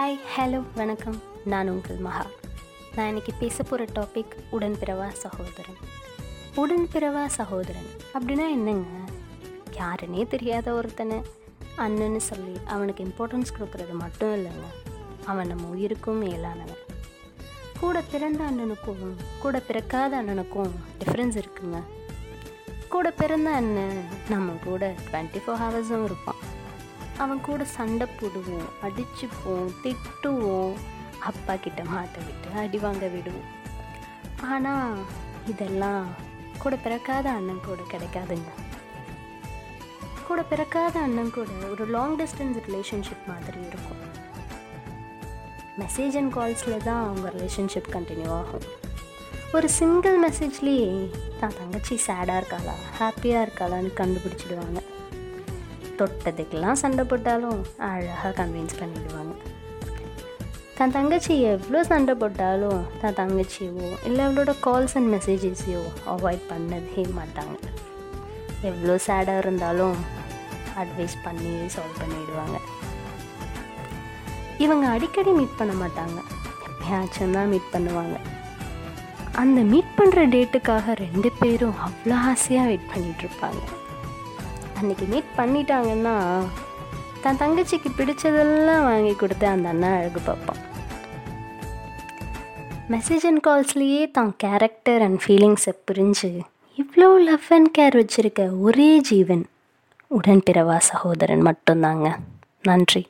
Hi hello வணக்கம். நான் உங்கள் மகா. நான் இன்னைக்கு பேச போகிற டாபிக் உடன்பிறவா சகோதரன். உடன்பிறவா சகோதரன் அப்படின்னா என்னங்க? யாருன்னே தெரியாத ஒருத்தனை. அண்ணன்னு சொல்லி அவனுக்கு இம்பார்ட்டன்ஸ் கொடுக்கறது மட்டும் இல்லைங்க. அவன் நம்ம உயிருக்கும் மேலானவன். கூட பிறந்த அண்ணனுக்கும் கூட பிறக்காத அண்ணனுக்கும் டிஃப்ரென்ஸ் இருக்குங்க. கூட பிறந்த அண்ணன் நம்ம கூட டுவெண்ட்டி ஃபோர் ஹவர்ஸும் இருப்பான். அவன் கூட சண்டை போடுவோம் அடிச்சுப்போம் திட்டுவோம். அப்பா கிட்ட மாட்ட விட்டு அடி வாங்க விடுவோம். ஆனால் இதெல்லாம் கூட பிறக்காத அண்ணன் கூட கிடைக்காதுங்க. கூட பிறக்காத அண்ணன் கூட ஒரு லாங் டிஸ்டன்ஸ் ரிலேஷன்ஷிப் மாதிரி இருக்கும். மெசேஜ் அண்ட் கால்ஸில் தான் அவங்க ரிலேஷன்ஷிப் கண்டினியூ ஆகும். ஒரு சிங்கிள் மெசேஜ்லேயே தான் தங்கச்சி சேடாக இருக்காளா ஹாப்பியாக இருக்காளான்னு கண்டுபிடிச்சிடுவாங்க. தொட்டதுக்கெல்லாம் சண்டை போட்டாலும் அழகாக கன்வின்ஸ் பண்ணிடுவாங்க. தன் தங்கச்சி எவ்வளோ சண்டை போட்டாலும் தன் தங்கச்சியோ இல்லை அவளோட கால்ஸ் அண்ட் மெசேஜஸையோ அவாய்ட் பண்ணதே மாட்டாங்க. எவ்வளோ சேடாக இருந்தாலும் அட்வைஸ் பண்ணி சால்வ் பண்ணிவிடுவாங்க இவங்க அடிக்கடி மீட் பண்ண மாட்டாங்க. எப்பயாச்சும் தான் மீட் பண்ணுவாங்க. அந்த மீட் பண்ணுற டேட்டுக்காக ரெண்டு பேரும் அவ்வளோ ஆசையாக வெயிட் பண்ணிகிட்ருப்பாங்க அன்றைக்கி மீட் பண்ணிட்டாங்கன்னா தன் தங்கச்சிக்கு பிடிச்சதெல்லாம் வாங்கி கொடுத்து அந்த அண்ணன் அழகு பார்ப்பான் மெசேஜ் அண்ட் கால்ஸ்லேயே தான் கேரக்டர் அண்ட் ஃபீலிங்ஸை புரிஞ்சு இவ்வளோ லவ் அண்ட் கேர் வச்சுருக்க ஒரே ஜீவன் உடன்பிறவா சகோதரன் மட்டும்தாங்க. நன்றி.